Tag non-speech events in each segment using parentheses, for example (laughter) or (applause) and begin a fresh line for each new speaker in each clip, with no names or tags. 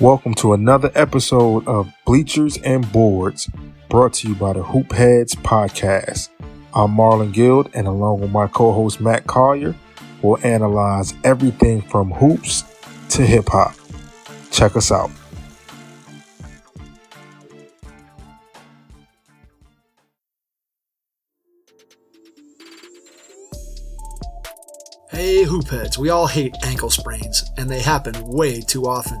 Welcome to another episode of Bleachers and Boards, brought to you by the Hoop Heads Podcast. I'm Marlon Guild, and along with my co host Matt Collier, we'll analyze everything from hoops to hip hop. Check us out.
Hey, hoopheads, we all hate ankle sprains, and they happen way too often.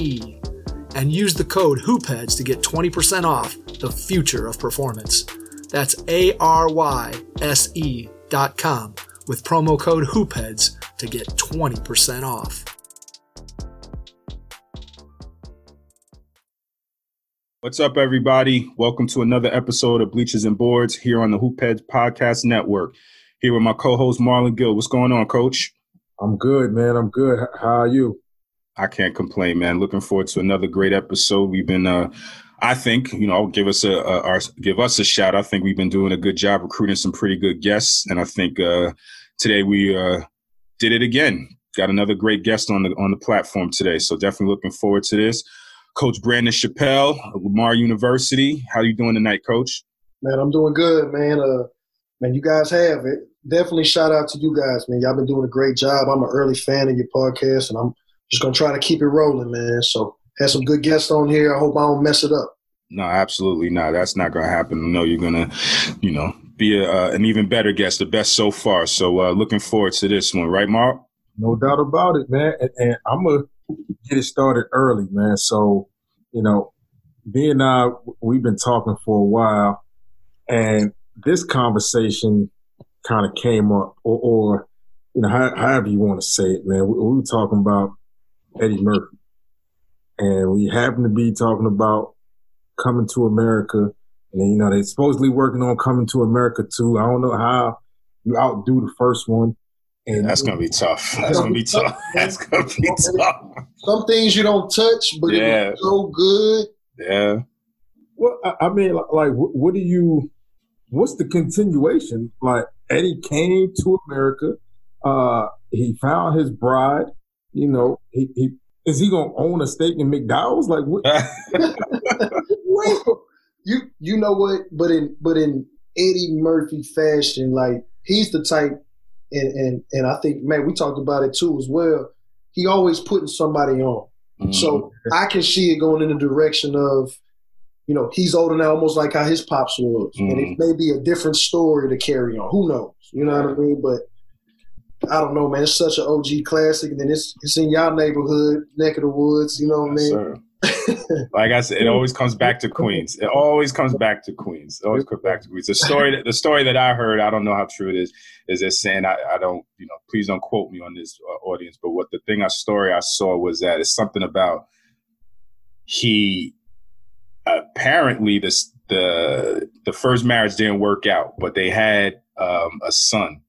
E, and use the code HoopHeads to get 20% off the future of performance. That's A R Y S E dot com with promo code HoopHeads to get 20% off.
What's up, everybody? Welcome to another episode of Bleachers and Boards here on the Hoopheads Podcast Network. Here with my co-host Marlon Gill. What's going on, Coach?
I'm good, man. I'm good. How are you?
I can't complain, man. Looking forward to another great episode. We've been, uh, I think, you know, I'll give us a, a our, give us a shout. I think we've been doing a good job recruiting some pretty good guests, and I think uh, today we uh, did it again. Got another great guest on the on the platform today, so definitely looking forward to this. Coach Brandon Chappelle, Lamar University. How you doing tonight, Coach?
Man, I'm doing good, man. Uh, man, you guys have it. Definitely shout out to you guys, man. Y'all been doing a great job. I'm an early fan of your podcast, and I'm just gonna try to keep it rolling, man. So had some good guests on here. I hope I don't mess it up.
No, absolutely not. That's not going to happen. No, you're going to, you know, be a, uh, an even better guest, the best so far. So uh, looking forward to this one, right, Mark?
No doubt about it, man. And, and I'm gonna get it started early, man. So, you know, me and I, we've been talking for a while, and this conversation kind of came up, or, or you know, how, however you want to say it, man. We, we were talking about Eddie Murphy, and we happen to be talking about coming to America, and you know, they're supposedly working on coming to America too. I don't know how you outdo the first one. And
That's going to be tough. That's going to be tough. (laughs) That's going to be tough.
Some things you don't touch, but
Yeah.
it was so good.
Yeah.
Well, I, I mean, li- like, what, what do you? What's the continuation? Like, Eddie came to America. Uh, he found his bride. You know, he, he is he gonna own a stake in McDowell's? Like, what?
Wait, (laughs) (laughs) you you know what? But in but in Eddie Murphy fashion, like he's the type, and and and I think man, we talked about it too as well. He always putting somebody on.
Mm-hmm.
So I can see it going in the direction of, you know, he's older now, almost like how his pops was, and
Mhm.
it may be a different story to carry on. Who knows? You know what I mean? But I don't know, man. It's such an OG classic, and then it's it's in y'all neighborhood, neck of the woods. You know what I mean?
like I said, it always comes back to Queens. It always comes back to Queens. It always comes back to Queens. The story, that, the story that I heard, I don't know how true it is, is that saying I, I don't, you know, please don't quote me on this uh, audience. But what the thing I story I saw was that it's something about he apparently this the the first marriage didn't work out, but they had um, a son,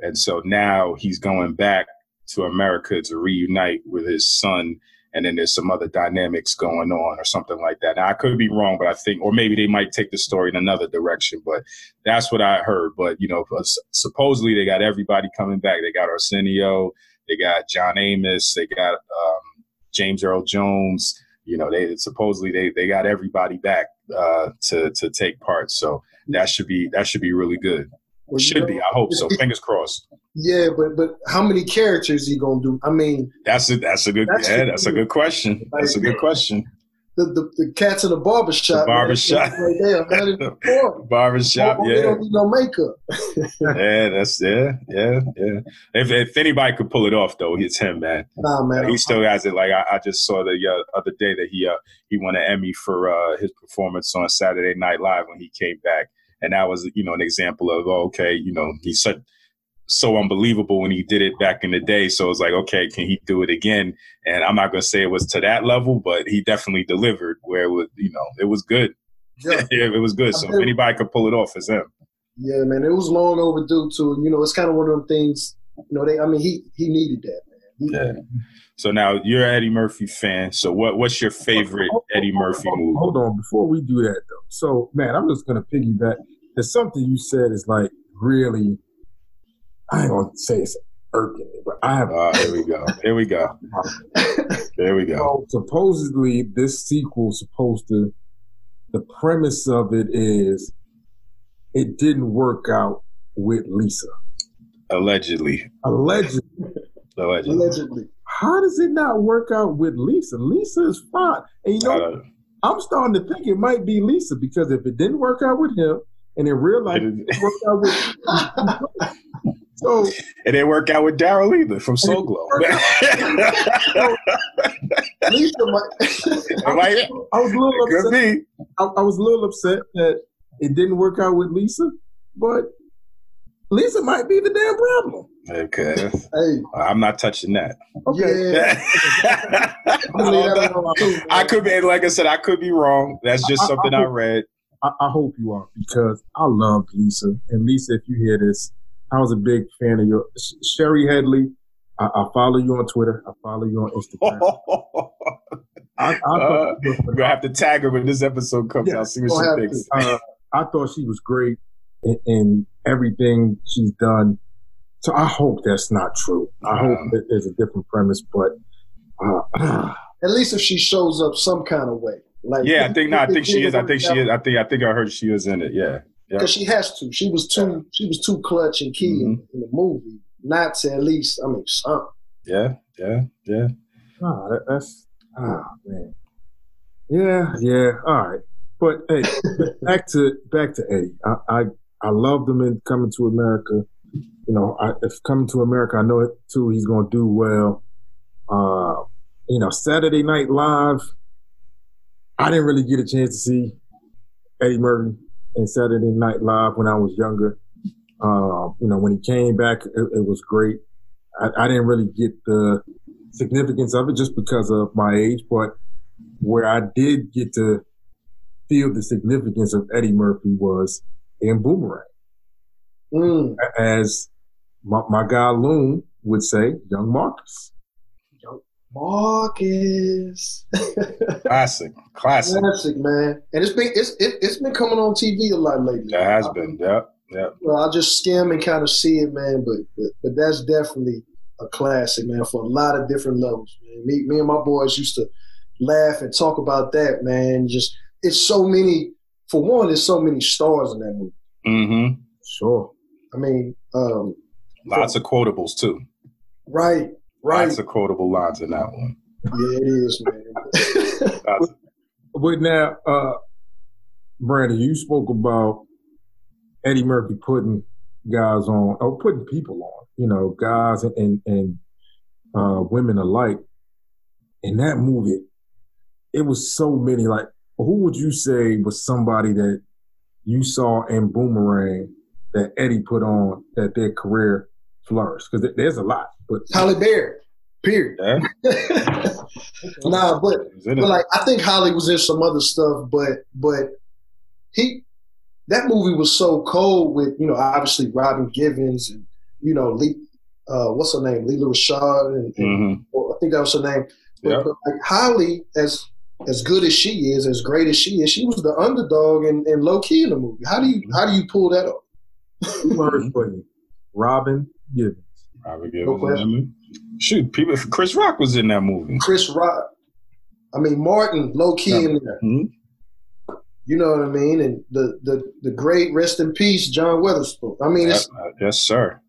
and so now he's going back to America to reunite with his son and then there's some other dynamics going on or something like that. Now I could be wrong, but I think, or maybe they might take the story in another direction. But that's what I heard. But you know, supposedly they got everybody coming back. They got Arsenio, they got John Amos, they got um, James Earl Jones. You know, they supposedly they they got everybody back uh, to to take part. So that should be that should be really good.
Well,
Should be. I hope so. Fingers crossed.
Yeah, but but how many characters he gonna do? I mean,
That's a that's a good
That's
yeah, that's a good question. That's a good question.
the the, the cats in the barbershop.
The barbershop.
right there, 140. (laughs)
Barbershop,
They
yeah.
don't need no makeup. (laughs)
Yeah, that's yeah, yeah, yeah. If if anybody could pull it off, though, it's him, man.
Nah, man.
He still has it. Like I, I just saw the uh, other day that he uh, he won an Emmy for uh, his performance on Saturday Night Live when he came back, and that was you know an example of oh, okay, you know he's such so unbelievable when he did it back in the day. So it's like, okay, can he do it again? And I'm not gonna say it was to that level, but he definitely delivered where it was, you know, it was good. Yeah, (laughs) it was good. So if anybody could pull it off, it's him.
Yeah, man, it was long overdue too. You know, it's kind of one of them things. You know, they. I mean, he he needed that,
yeah. So now you're an Eddie Murphy fan. So what what's your favorite Eddie Murphy movie?
Hold on, before we do that though. So man, I'm just gonna piggyback. There's something you said is like really. I ain't gonna say it's irking me, but I have.
Ah, oh, here we go. Here we go. Here we go.
So supposedly, this sequel supposed to. The premise of it is, it didn't work out with Lisa.
Allegedly.
Allegedly.
Allegedly.
allegedly.
How does it not work out with Lisa? Lisa is fine. And you know,
Uh,
I'm starting to think it might be Lisa because if it didn't work out with him and in real life it didn't work out with (laughs) so
it didn't work out with Daryl either from Soul Glo. (laughs)
Lisa (laughs) might.
I, was, I was a little
Could
upset.
be.
I, I was a little upset that it didn't work out with Lisa, but Lisa might be the damn problem.
Okay.
hey,
I'm not touching that.
Okay.
yeah. (laughs)
I'm gonna leave that
I could be, like I said, I could be wrong. That's just
I- I-
something
I
I
hope-
read.
I, I hope you are because I loved Lisa. And Lisa, if you hear this, I was a big fan of your Sh- Shari Headley. I, I follow you on Twitter. I follow you on Instagram. (laughs) I, I
Uh,
you were
We're gonna have to tag her when this episode comes
Yeah,
out. See what she thinks.
uh, I thought she was great in, in everything she's done. So I hope that's not true. I hope
Um,
that there's a different premise, but uh,
At least if she shows up some kind of way. Like
Yeah, I think no, I think she is. I think she is. I think I think I heard she was in it. Yeah. Yeah.
because she has to. She was too. She was too clutch and key in,
Mm-hmm.
in the movie. Not to at least. I mean, something.
Yeah. Yeah. Yeah.
nah, that, that's ah man. Yeah, yeah. All right, but hey, (laughs) back to back to Eddie. I I, I loved him in Coming to America. You know, I, if Coming to America, I know it too. He's going to do well. Uh, you know, Saturday Night Live. I didn't really get a chance to see Eddie Murphy in Saturday Night Live when I was younger. Uh, you know, when he came back, it, it was great. I, I didn't really get the significance of it just because of my age, but where I did get to feel the significance of Eddie Murphy was in Boomerang.
Mm.
As my, my guy Loon would say, young Marcus.
Young Marcus. (laughs)
Classic. Classic.
Classic, man. And it's been it's it, it's been coming on TV a lot lately.
That has been. Yep. Yep.
Well, I just skim and kind of see it, man. But, but but that's definitely a classic, man, for a lot of different levels. Man. Me me and my boys used to laugh and talk about that, man. Just it's so many. For one, there's so many stars in that movie.
Mm-hmm.
Sure.
I mean, um,
Lots of quotables too.
right, right.
Lots of quotable lines in that one.
yeah, it is, man.
Lots of-
But now, uh, Brandon, you spoke about Eddie Murphy putting guys on, or putting people on, you know, guys and, and, and uh, women alike. In that movie, it was so many. Like, who would you say was somebody that you saw in Boomerang that Eddie put on that their career flourished? Because there's a lot, but
Halle Berry, period.
yeah. (laughs)
nah, but
He was in it.
But like I think Halle was in some other stuff, but but he that movie was so cold with you know obviously Robin Givens and you know Lee, uh, what's her name Leela Rashad and, and
Mhm.
well, I think that was her name. But,
Yeah.
but like Halle as as good as she is, as great as she is, she was the underdog and, and low key in the movie. How do you how do you pull that off?
two words for you Robin Givens.
Robert
No
Givens
question.
in. Shoot, people. Chris Rock was in that movie.
Chris Rock, I mean Martin, low key in there.
Mhm.
You know what I mean? And the the the great rest in peace, John Witherspoon. I mean, it's
Uh, yes, sir.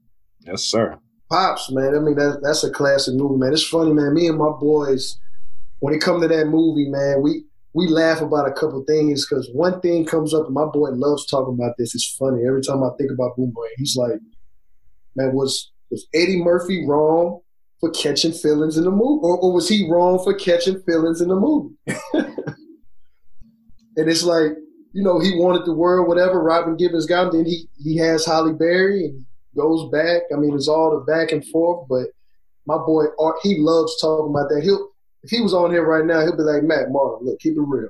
Yes, sir.
pops, man. I mean, that, that's a classic movie, man. It's funny, man. Me and my boys, when it come to that movie, man, we we laugh about a couple things because one thing comes up, and my boy loves talking about this. It's funny every time I think about Boomerang. He's like, man, was was Eddie Murphy wrong for catching feelings in the movie, or, or was he wrong for catching feelings in the movie? (laughs) and it's like, you know, he wanted the world, whatever. Robin Givens got him. Then he he has Halle Berry, and goes back. I mean, it's all the back and forth. But my boy Art, he loves talking about that. He'll if he was on here right now, he'll be like, Matt Martin, look, keep it real.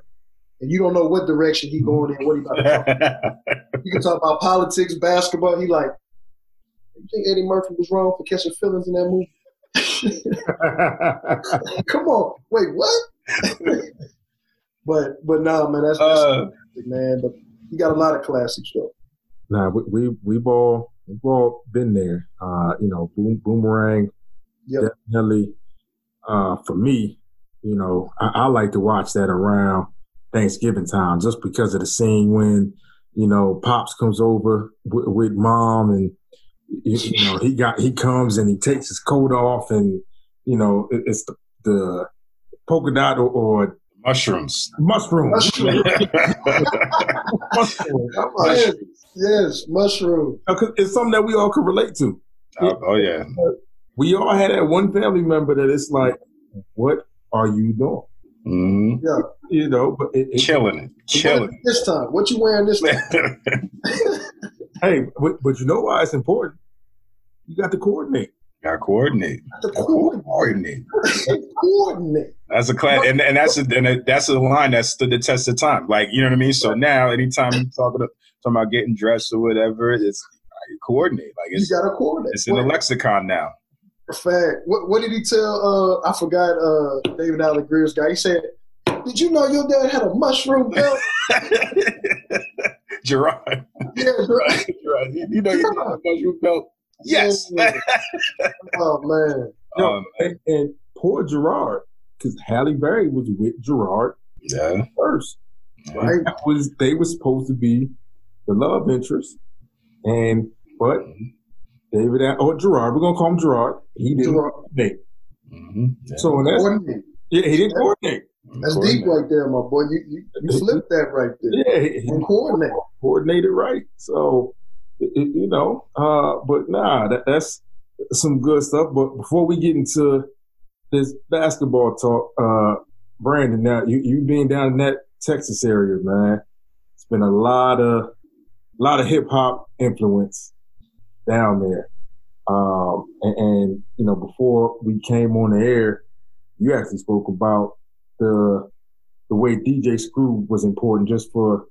And you don't know what direction he going in, what he about to talk about. (laughs) You can talk about politics, basketball. He like, you think Eddie Murphy was wrong for catching feelings in that movie? (laughs) Come on, wait, what? (laughs) but but no, man, that's, that's uh, man. But you got a lot of classics though.
Nah, we we we've all we've all been there. Uh, you know, boom, boomerang. Yep. Definitely. Uh, for me, you know, I, I like to watch that around Thanksgiving time, just because of the scene when you know pops comes over with, with mom and you know he got he comes and he takes his coat off and you know it's the, the polka dot or, or
mushrooms.
mushrooms (laughs)
mushroom. yes, yes mushroom.
It's something that we all can relate to.
Oh, oh yeah.
We all had that one family member that it's like what are you doing?
Mm-hmm.
yeah.
You know but it,
it, chilling it chilling
this time? What you wearing this time (laughs)
hey but, but you know why it's important you got to coordinate.
Got to coordinate.
Got to coordinate. coordinate.
That's a class, and, and that's a and that's a line that stood the test of time. Like you know what I mean. So now, anytime you talking, talking about getting dressed or whatever, it's coordinate. Like it's,
you got to coordinate.
It's in the lexicon now.
Fact. What, what did he tell? Uh, I forgot. Uh, David Alan Grier's guy. He said, "Did you know your dad had a mushroom belt?" (laughs)
Gerard.
Yeah, (laughs) Gerard.
Gerard. You know your dad had a mushroom belt. Yes. (laughs)
oh man.
No, um, and, and, poor Gerard, because Halle Berry was with Gerard
yeah.
first. Right? That was they were supposed to be the love interest. And but mm-hmm. David or Gerard, we're gonna call him Gerard. He didn't Gerard. coordinate.
Mm-hmm. Yeah.
So that's coordinate. yeah, he didn't coordinate.
That's deep right there, my boy. You you, you (laughs) flipped that right
there. Yeah, he,
coordinate.
Coordinated right. So you know, uh, but nah, that, that's some good stuff. But before we get into this basketball talk, uh, Brandon, now you you being down in that Texas area, man, it's been a lot of a lot of hip hop influence down there. Um, and, and, you know, before we came on the air, you actually spoke about the the way DJ Screw was important just for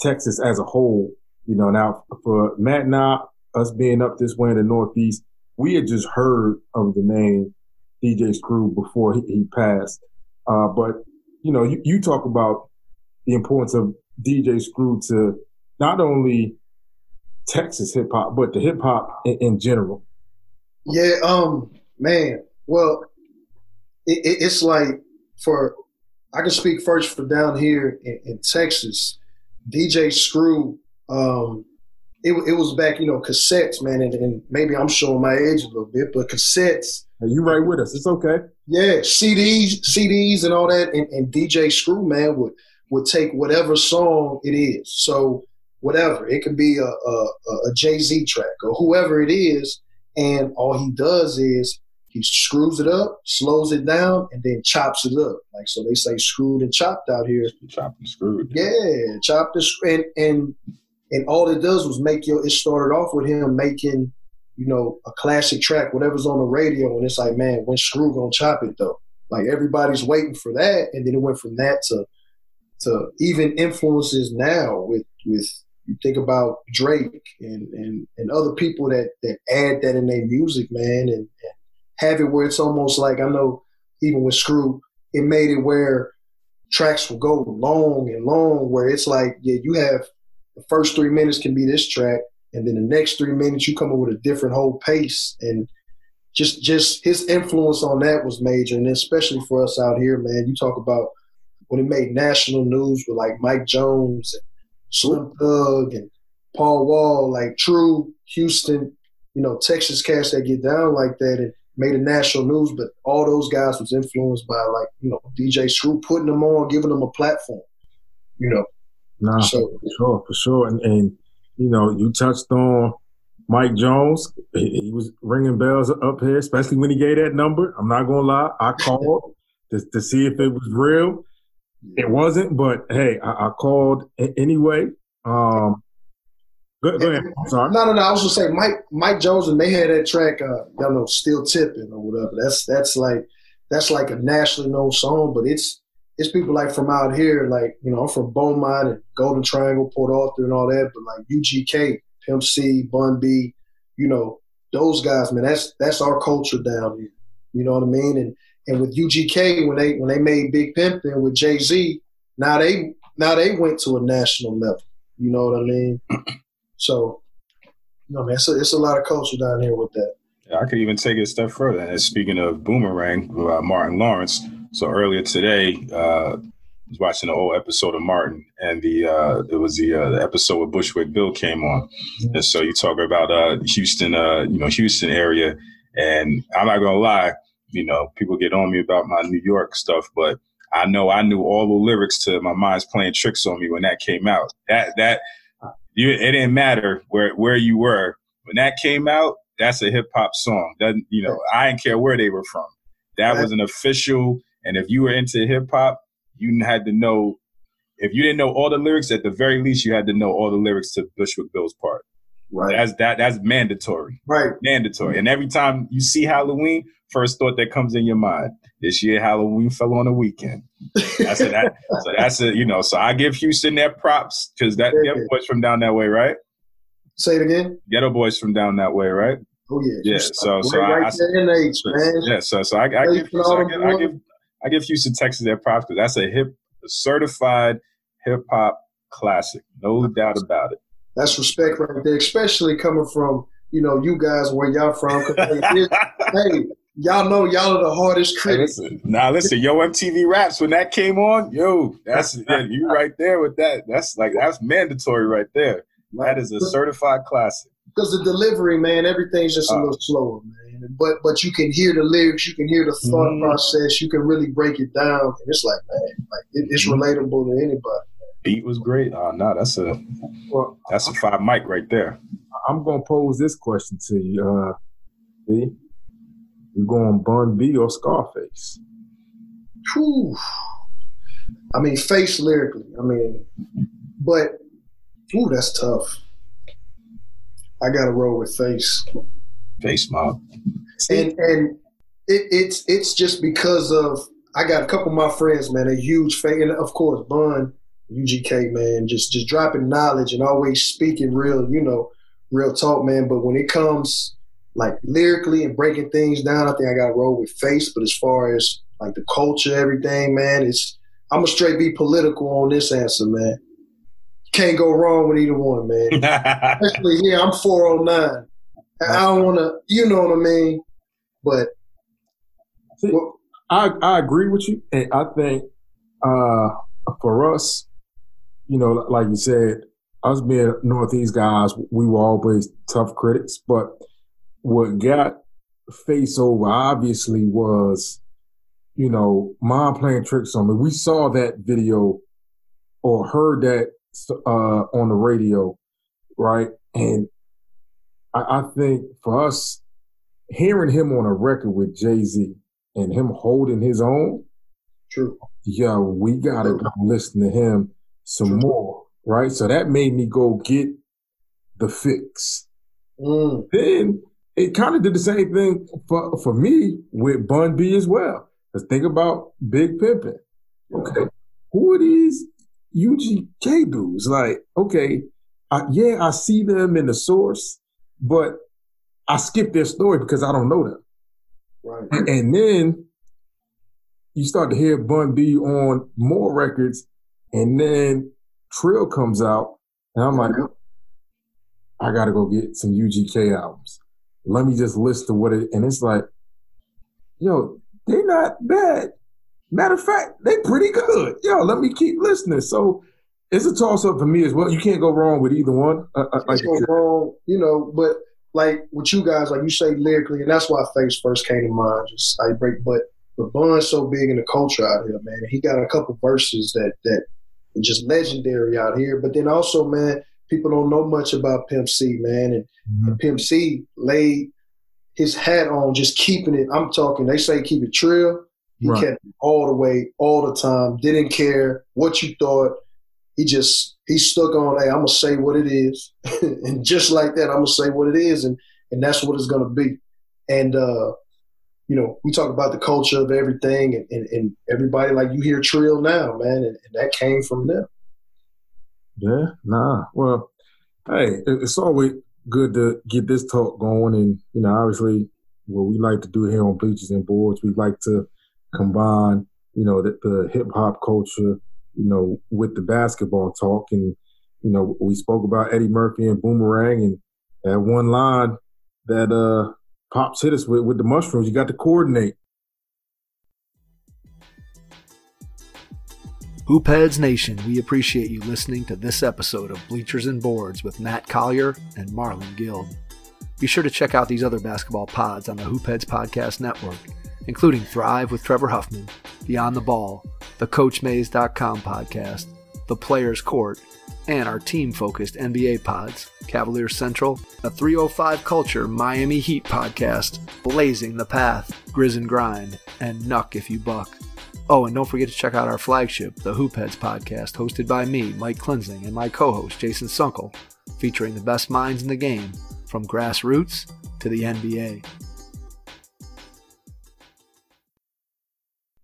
Texas as a whole you know, now for Matt and I, us being up this way in the Northeast, we had just heard of the name DJ Screw before he, he passed. Uh, but, you know, you, you talk about the importance of DJ Screw to not only Texas hip hop, but the hip hop in, in, general.
Yeah, um, man. Well, it, it, it's like for I can speak first for down here in, in Texas. DJ Screw um, it, it was back, you know, cassettes, man, and, and, maybe I'm showing my age a little bit, but cassettes.
Are you right with us. It's okay.
Yeah, CDs, CDs, and all that, and, and DJ Screw, man, would would take whatever song it is. So whatever it could be a, a, a Jay Z track or whoever it is, and all he does is he screws it up, slows it down, and then chops it up. Like so, they say screwed and chopped out here.
Chopped and screwed.
Yeah, chopped and and and and all it does was make you. It started off with him making, you know, a classic track, whatever's on the radio, and it's like, man, when Screw gonna chop it though? Like everybody's waiting for that, and then it went from that to to even influences now with with you think about Drake and and and other people that that add that in their music, man, and, and have it where it's almost like I know even with Screw, it made it where tracks will go long and long, where it's like, yeah, you have the first three minutes can be this track, and then the next three minutes you come up with a different whole pace and just just his influence on that was major, and especially for us out here, man. You talk about when it made national news with like Mike Jones and Slim Thug and Paul Wall, like true Houston, you know, Texas cats that get down like that and made a national news, but all those guys was influenced by like, you know, DJ Screw putting them on, giving them a platform. You know,
no, so, for sure, for sure. And, and, you know, you touched on Mike Jones. He, he, was ringing bells up here, especially when he gave that number. I'm not going to lie. I called to, to see if it was real. It wasn't, but hey, I, I called anyway. Um, Go, go ahead. Sorry.
No, no, no. I was just saying, Mike, Mike Jones, and they had that track, uh, y'all know, "Still Tipping" or whatever. That's that's like that's like a nationally known song, but it's it's people like from out here, like you know, I'm from Beaumont and Golden Triangle, Port Arthur, and all that. But like UGK, Pimp C, Bun B, you know, those guys, man. That's that's our culture down here. You know what I mean? And and with UGK, when they when they made Big Pimpin' with Jay Z, now they now they went to a national level. You know what I mean? So, you know, man, it's a, it's a lot of culture down here with that.
Yeah, I could even take it a step further. And speaking of Boomerang, uh, Martin Lawrence. So earlier today, uh, I was watching an old episode of Martin, and the uh, it was the, uh, the episode with Bushwick Bill came on, mm-hmm. and so you talk about uh, Houston, uh, you know, Houston area, and I'm not gonna lie, you know, people get on me about my New York stuff, but I know I knew all the lyrics to "My Mind's Playing Tricks on Me" when that came out. That that you, it didn't matter where where you were when that came out. That's a hip hop song. Doesn't you know? I didn't care where they were from. That was an official. And if you were into hip hop, you had to know. If you didn't know all the lyrics, at the very least, you had to know all the lyrics to Bushwick Bill's part. Right. That's that. That's mandatory.
Right.
Mandatory. And every time you see Halloween, first thought that comes in your mind: this year Halloween fell on a weekend. That's a, that, so that's a you know. So I give Houston their props because that yeah, Geto Boys from down that way, right?
Say it again.
Geto Boys from down that way, right?
Oh
yeah. Yeah. So so right I, I NH, man. Yeah. So so I, I give so I give, I give I give Houston Texas their props because that's a hip a certified hip hop classic, no doubt about it.
That's respect right there, especially coming from you know you guys where y'all from. hey, y'all know y'all are the hardest critics.
Hey, listen, now listen, yo MTV Raps when that came on, yo, that's yeah, (laughs) you right there with that. That's like that's mandatory right there. That is a certified classic.
Because the delivery, man, everything's just a uh, little slower, man. But but you can hear the lyrics, you can hear the thought mm-hmm. process, you can really break it down, and it's like, man, like it, it's mm-hmm. relatable to anybody.
Beat was great. Oh no, that's a well, that's a five mic right there.
I'm gonna pose this question to you, uh, B. You going Bun B or Scarface?
Whew. I mean, face lyrically. I mean, but ooh, that's tough. I got to roll with face.
Face mob.
And and it, it's it's just because of I got a couple of my friends, man, a huge fan, and of course Bun, UGK, man, just just dropping knowledge and always speaking real, you know, real talk, man. But when it comes like lyrically and breaking things down, I think I got to roll with face. But as far as like the culture, everything, man, it's I'm gonna straight be political on this answer, man. Can't go wrong with either one, man. (laughs) Especially here, I'm 409. I don't want to, you know what I mean. But
See, well, I I agree with you, and I think uh, for us, you know, like you said, us being Northeast guys, we were always tough critics, but what got face over obviously was, you know, mom playing tricks on me. We saw that video or heard that uh, on the radio, right? And I, I think for us, hearing him on a record with Jay Z and him holding his own,
true.
Yeah, we gotta go listen to him some true. more, right? So that made me go get the fix. Mm. Then it kind of did the same thing for, for me with Bun B as well. Let's think about Big Pimpin'. Okay, who are these UGK dudes? Like, okay, I, yeah, I see them in the source, but I skip their story because I don't know them.
Right.
And then you start to hear Bun B on more records, and then Trill comes out, and I'm like, I gotta go get some UGK albums let me just listen to what it, and it's like, yo, they not bad. Matter of fact, they pretty good. Yo, let me keep listening. So it's a toss up for me as well. You can't go wrong with either one. Uh, uh
like go wrong, you know. But like with you guys, like you say lyrically, and that's why Face first came to mind. Just I break, but but Bun's so big in the culture out here, man. He got a couple verses that that just legendary out here. But then also, man, people don't know much about Pimp C, man. And, mm-hmm. Pimp C laid his hat on just keeping it. I'm talking, they say keep it trill. He right. kept it all the way, all the time. Didn't care what you thought. he just he stuck on, hey, I'm gonna say what it is, (laughs) and just like that, I'm gonna say what it is, and and that's what it's gonna be. And uh, you know, we talk about the culture of everything, and, and, and everybody like you hear Trill now, man, and, and that came from them.
Yeah, nah. Well, hey, it's always good to get this talk going, and you know, obviously, what we like to do here on Bleachers and Boards, we like to combine, you know, the, the hip hop culture, you know, with the basketball talk, and you know, we spoke about Eddie Murphy and Boomerang, and that one line that uh Pops hit us with with the mushrooms, you got to coordinate.
Hoopheads Nation, we appreciate you listening to this episode of Bleachers and Boards with Matt Collier and Marlon Guild. Be sure to check out these other basketball pods on the Hoopheads Podcast Network, including Thrive with Trevor Huffman, Beyond the Ball, the CoachMaze.com podcast, The Players Court, and our team focused NBA pods, Cavaliers Central, a 305 Culture Miami Heat podcast, Blazing the Path, Grizz and Grind, and Nuck If You Buck. Oh, and don't forget to check out our flagship, the Hoopheads podcast, hosted by me, Mike Klinzing, and my co host, Jason Sunkel, featuring the best minds in the game from grassroots to the NBA.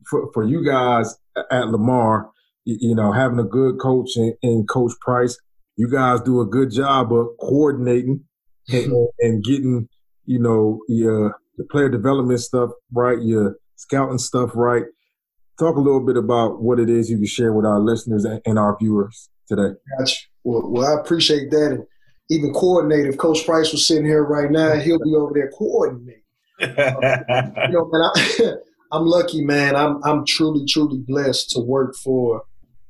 For, for you guys at Lamar, you, you know, having a good coach and, in, Coach Price, you guys do a good job of coordinating (laughs) and, and getting, you know, your, your player development stuff right, your scouting stuff right talk a little bit about what it is you can share with our listeners and our viewers today.
Gotcha. Well, well, I appreciate that. And even coordinate. If Coach Price was sitting here right now, he'll be over there coordinating. (laughs) you know, man, I, (laughs) I'm lucky, man. I'm I'm truly, truly blessed to work for.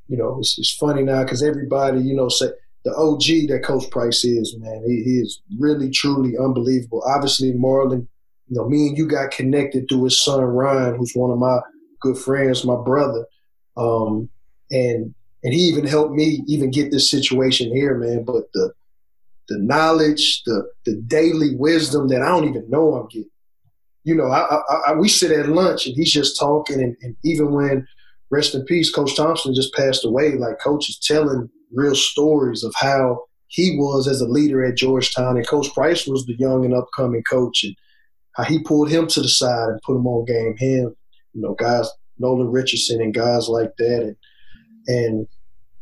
You know, it's, it's funny now because everybody, you know, say the OG that Coach Price is, man. He, he is really, truly unbelievable. Obviously, Marlon, you know, me and you got connected through his son Ryan, who's one of my good friends, my brother, um, and and he even helped me even get this situation here, man. But the the knowledge, the the daily wisdom that I don't even know I'm getting. You know, I, I, I we sit at lunch and he's just talking, and, and even when rest in peace, Coach Thompson just passed away. Like Coach is telling real stories of how he was as a leader at Georgetown, and Coach Price was the young and upcoming coach, and how he pulled him to the side and put him on game. Him, you know, guys Nolan Richardson and guys like that. And and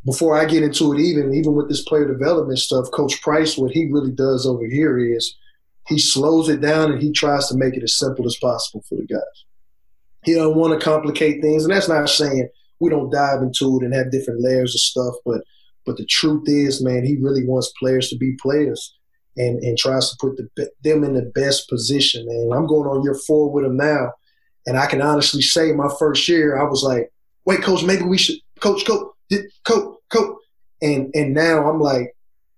before I get into it, even even with this player development stuff, Coach Price, what he really does over here is he slows it down and he tries to make it as simple as possible for the guys. He don't want to complicate things, and that's not saying we don't dive into it and have different layers of stuff, but but the truth is, man, he really wants players to be players and and tries to put the, them in the best position. And I'm going on year four with him now and I can honestly say my first year, I was like, wait, coach, maybe we should coach, coach, coach, coach. And and now I'm like,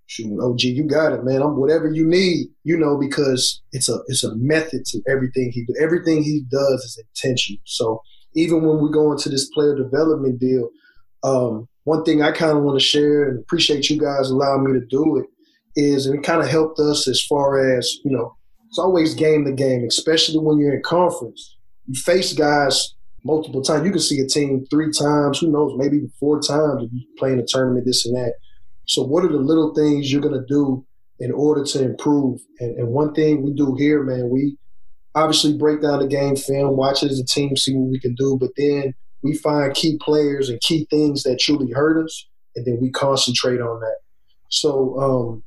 shoot, OG, you got it, man. I'm whatever you need, you know, because it's a it's a method to everything he do. Everything he does is intentional. So even when we go into this player development deal, um, one thing I kind of want to share and appreciate you guys allowing me to do it is, and it kind of helped us as far as you know, it's always game to game, especially when you're in conference you face guys multiple times. You can see a team three times, who knows, maybe four times if you play in a tournament, this and that. So, what are the little things you're going to do in order to improve? And, and, one thing we do here, man, we obviously break down the game film, watch it as a team, see what we can do, but then we find key players and key things that truly hurt us, and then we concentrate on that. So, um,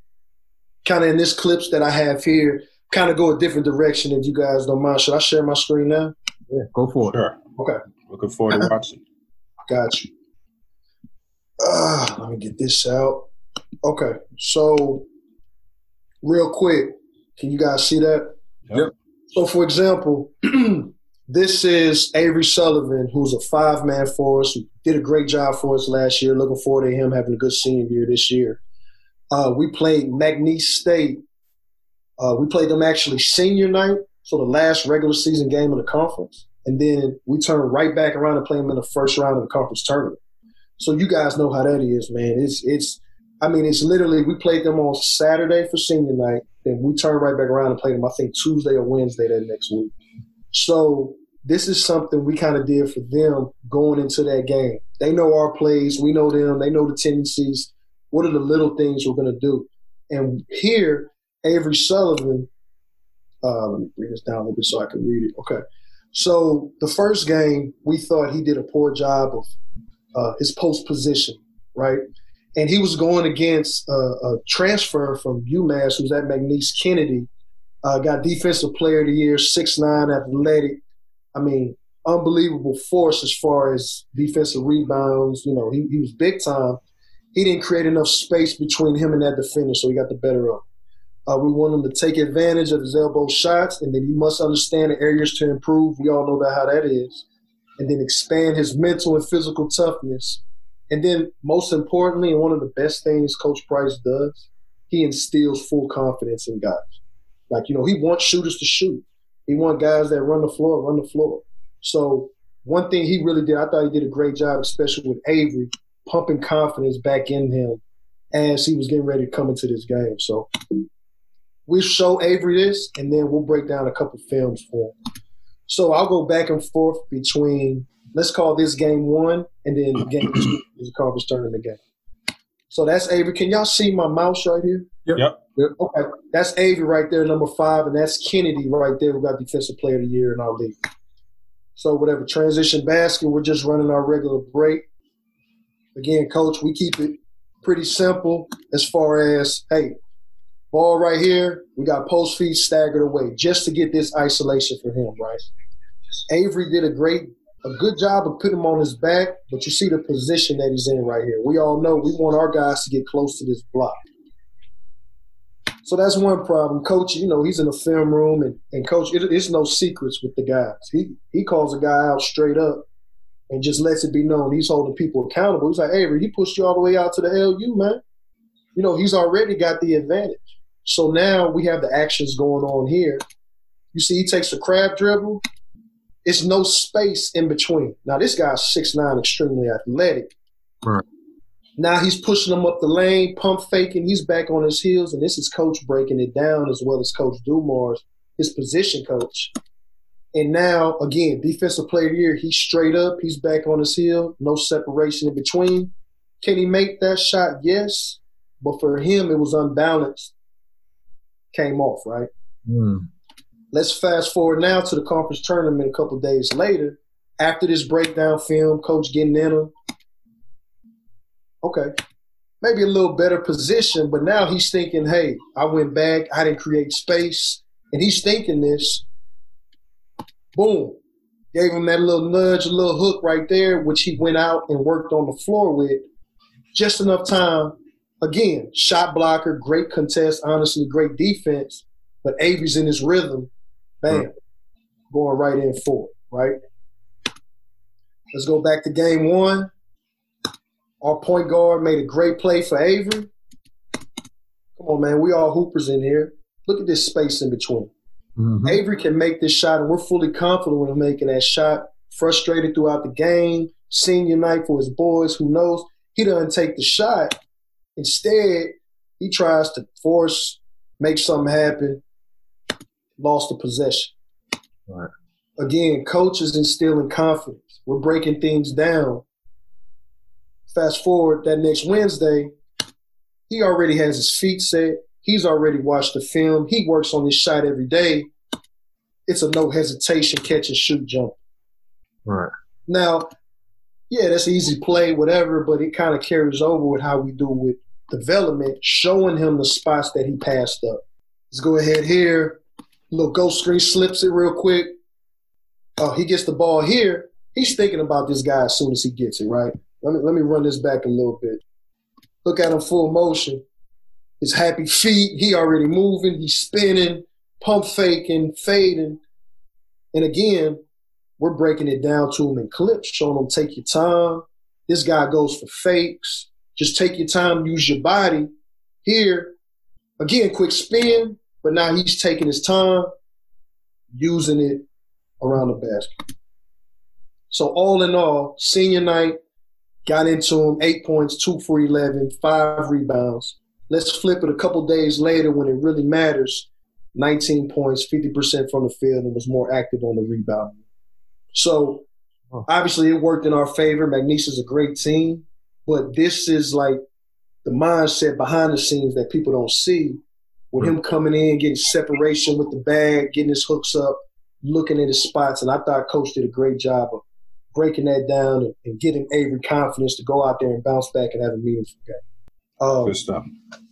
kind of in this clips that I have here, kind of go a different direction if you guys don't mind. Should I share my screen now?
Yeah, go for
it. Sure.
Okay.
Looking forward to (laughs) watching.
Got you. Uh, let me get this out. Okay, so real quick, can you guys see that?
Yep.
So, for example, (clears throat) this is Avery Sullivan, who's a five man for us, who did a great job for us last year. Looking forward to him having a good senior year this year. Uh, we played McNeese State. Uh, we played them actually senior night, so the last regular season game of the conference, and then we turned right back around and played them in the first round of the conference tournament. So you guys know how that is, man. It's it's I mean, it's literally we played them on Saturday for senior night, then we turn right back around and played them. I think Tuesday or Wednesday that next week. So this is something we kind of did for them going into that game. They know our plays, we know them, they know the tendencies. What are the little things we're going to do? And here, Avery Sullivan, uh, let me bring this down a little bit so I can read it. Okay. So the first game, we thought he did a poor job of uh, his post position, right? And he was going against a, a transfer from UMass, who's at McNeese Kennedy, uh, got Defensive Player of the Year, six nine, athletic. I mean, unbelievable force as far as defensive rebounds. You know, he, he was big time. He didn't create enough space between him and that defender, so he got the better of. Uh, we want him to take advantage of his elbow shots, and then he must understand the areas to improve. We all know that how that is, and then expand his mental and physical toughness. And then, most importantly, and one of the best things Coach Price does, he instills full confidence in guys. Like you know, he wants shooters to shoot. He wants guys that run the floor, run the floor. So one thing he really did, I thought he did a great job, especially with Avery, pumping confidence back in him as he was getting ready to come into this game. So we show Avery this, and then we'll break down a couple films for him. So I'll go back and forth between let's call this game one, and then game two is a conference tournament game. So that's Avery. Can y'all see my mouse right here?
Yep. yep.
Okay, that's Avery right there, number five, and that's Kennedy right there, We got Defensive Player of the Year in our league. So whatever transition basket, we're just running our regular break. Again, coach, we keep it pretty simple as far as hey, ball right here, we got post feet staggered away just to get this isolation for him, right? Avery did a great, a good job of putting him on his back, but you see the position that he's in right here. We all know we want our guys to get close to this block. So that's one problem. Coach, you know, he's in the film room, and, and coach, it, it's no secrets with the guys. He he calls a guy out straight up and just lets it be known he's holding people accountable. He's like, Avery, he pushed you all the way out to the LU, man. You know, he's already got the advantage. So now we have the actions going on here. You see, he takes a crab dribble. It's no space in between. Now, this guy's six nine, extremely athletic. Right. Now he's pushing him up the lane, pump faking. He's back on his heels, and this is coach breaking it down as well as Coach Dumars, his position coach. And now again, defensive player of the year, he's straight up. He's back on his heel. No separation in between. Can he make that shot? Yes, but for him, it was unbalanced. Came off right. Mm. Let's fast forward now to the conference tournament a couple days later. After this breakdown film, coach getting in him, okay, maybe a little better position, but now he's thinking, hey, I went back, I didn't create space, and he's thinking this. Boom. Gave him that little nudge, a little hook right there, which he went out and worked on the floor with. Just enough time. Again, shot blocker, great contest, honestly, great defense. But Avery's in his rhythm. Bam. Going right in for it, right? Let's go back to game one. Our point guard made a great play for Avery. Come on, man. We all hoopers in here. Look at this space in between. Mm-hmm. Avery can make this shot, and we're fully confident with him making that shot. Frustrated throughout the game, senior night for his boys. Who knows? He doesn't take the shot. Instead, he tries to force, make something happen. Lost the possession. Right. Again, coaches instilling confidence. We're breaking things down Fast forward that next Wednesday, he already has his feet set. He's already watched the film. He works on his shot every day. It's a no hesitation catch and shoot jump.
Right.
Now, yeah, that's easy play, whatever, but it kind of carries over with how we do with development, showing him the spots that he passed up. Let's go ahead here. Little ghost screen slips it real quick. Oh, he gets the ball here. He's thinking about this guy as soon as he gets it, right? Let me let me run this back a little bit. Look at him full motion. His happy feet. He already moving. He's spinning, pump faking, fading. And again, we're breaking it down to him in clips, showing him take your time. This guy goes for fakes. Just take your time, use your body. Here, again, quick spin, but now he's taking his time, using it around the basket. So all in all, senior night, Got into him, eight points, two for 11, five rebounds. Let's flip it a couple days later when it really matters. 19 points, 50% from the field, and was more active on the rebound. So obviously it worked in our favor. Is a great team, but this is like the mindset behind the scenes that people don't see. With him coming in, getting separation with the bag, getting his hooks up, looking at his spots, and I thought Coach did a great job of breaking that down and, and getting Avery confidence to go out there and bounce back and have a meaningful game. Um,
Good stuff.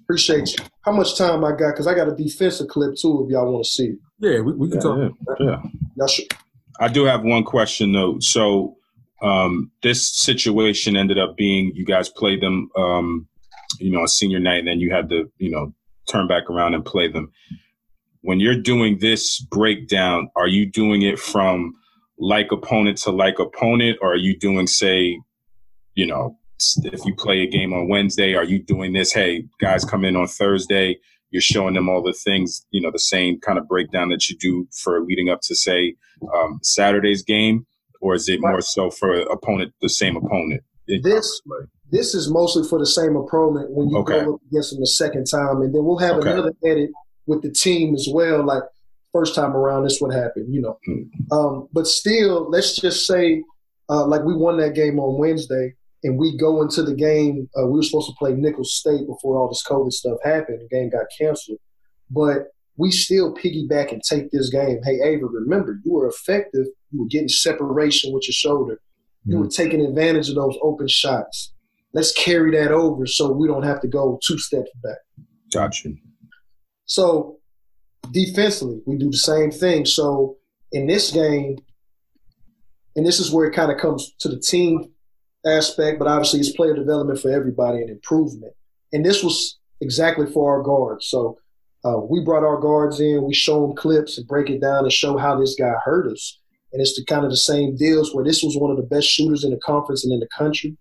Appreciate you. How much time I got? Because I got a defensive clip too. If y'all want to see it,
Yeah, we, we can
Yeah,
talk.
yeah, yeah.
y'all should.
I do have one question though. So um, this situation ended up being you guys played them, um, you know, a senior night, and then you had the, you know, turn back around and play them. When you're doing this breakdown, are you doing it from like opponent to like opponent, or are you doing, say, you know, if you play a game on Wednesday, are you doing this? Hey, guys, come in on Thursday. You're showing them all the things, you know, the same kind of breakdown that you do for leading up to say um, Saturday's game, or is it more so for opponent, the same opponent? in
This-
conference
This is mostly for the same opponent when you
Okay.
go up against them the second time, and then we'll have
Okay.
another edit with the team as well. Like first time around, this what happened, you know.
Hmm.
Um, but still, let's just say, uh, like we won that game on Wednesday, and we go into the game. Uh, we were supposed to play Nicholls State before all this COVID stuff happened. The game got canceled, but we still piggyback and take this game. Hey, Ava, remember you were effective. You were getting separation with your shoulder. You were taking advantage of those open shots. Let's carry that over so we don't have to go two steps back.
Got you.
So defensively, we do the same thing. So in this game, and this is where it kind of comes to the team aspect, but obviously it's player development for everybody and improvement. And this was exactly for our guards. So uh, we brought our guards in, we show them clips and break it down and show how this guy hurt us. And it's the kind of the same deals where this was one of the best shooters in the conference and in the country.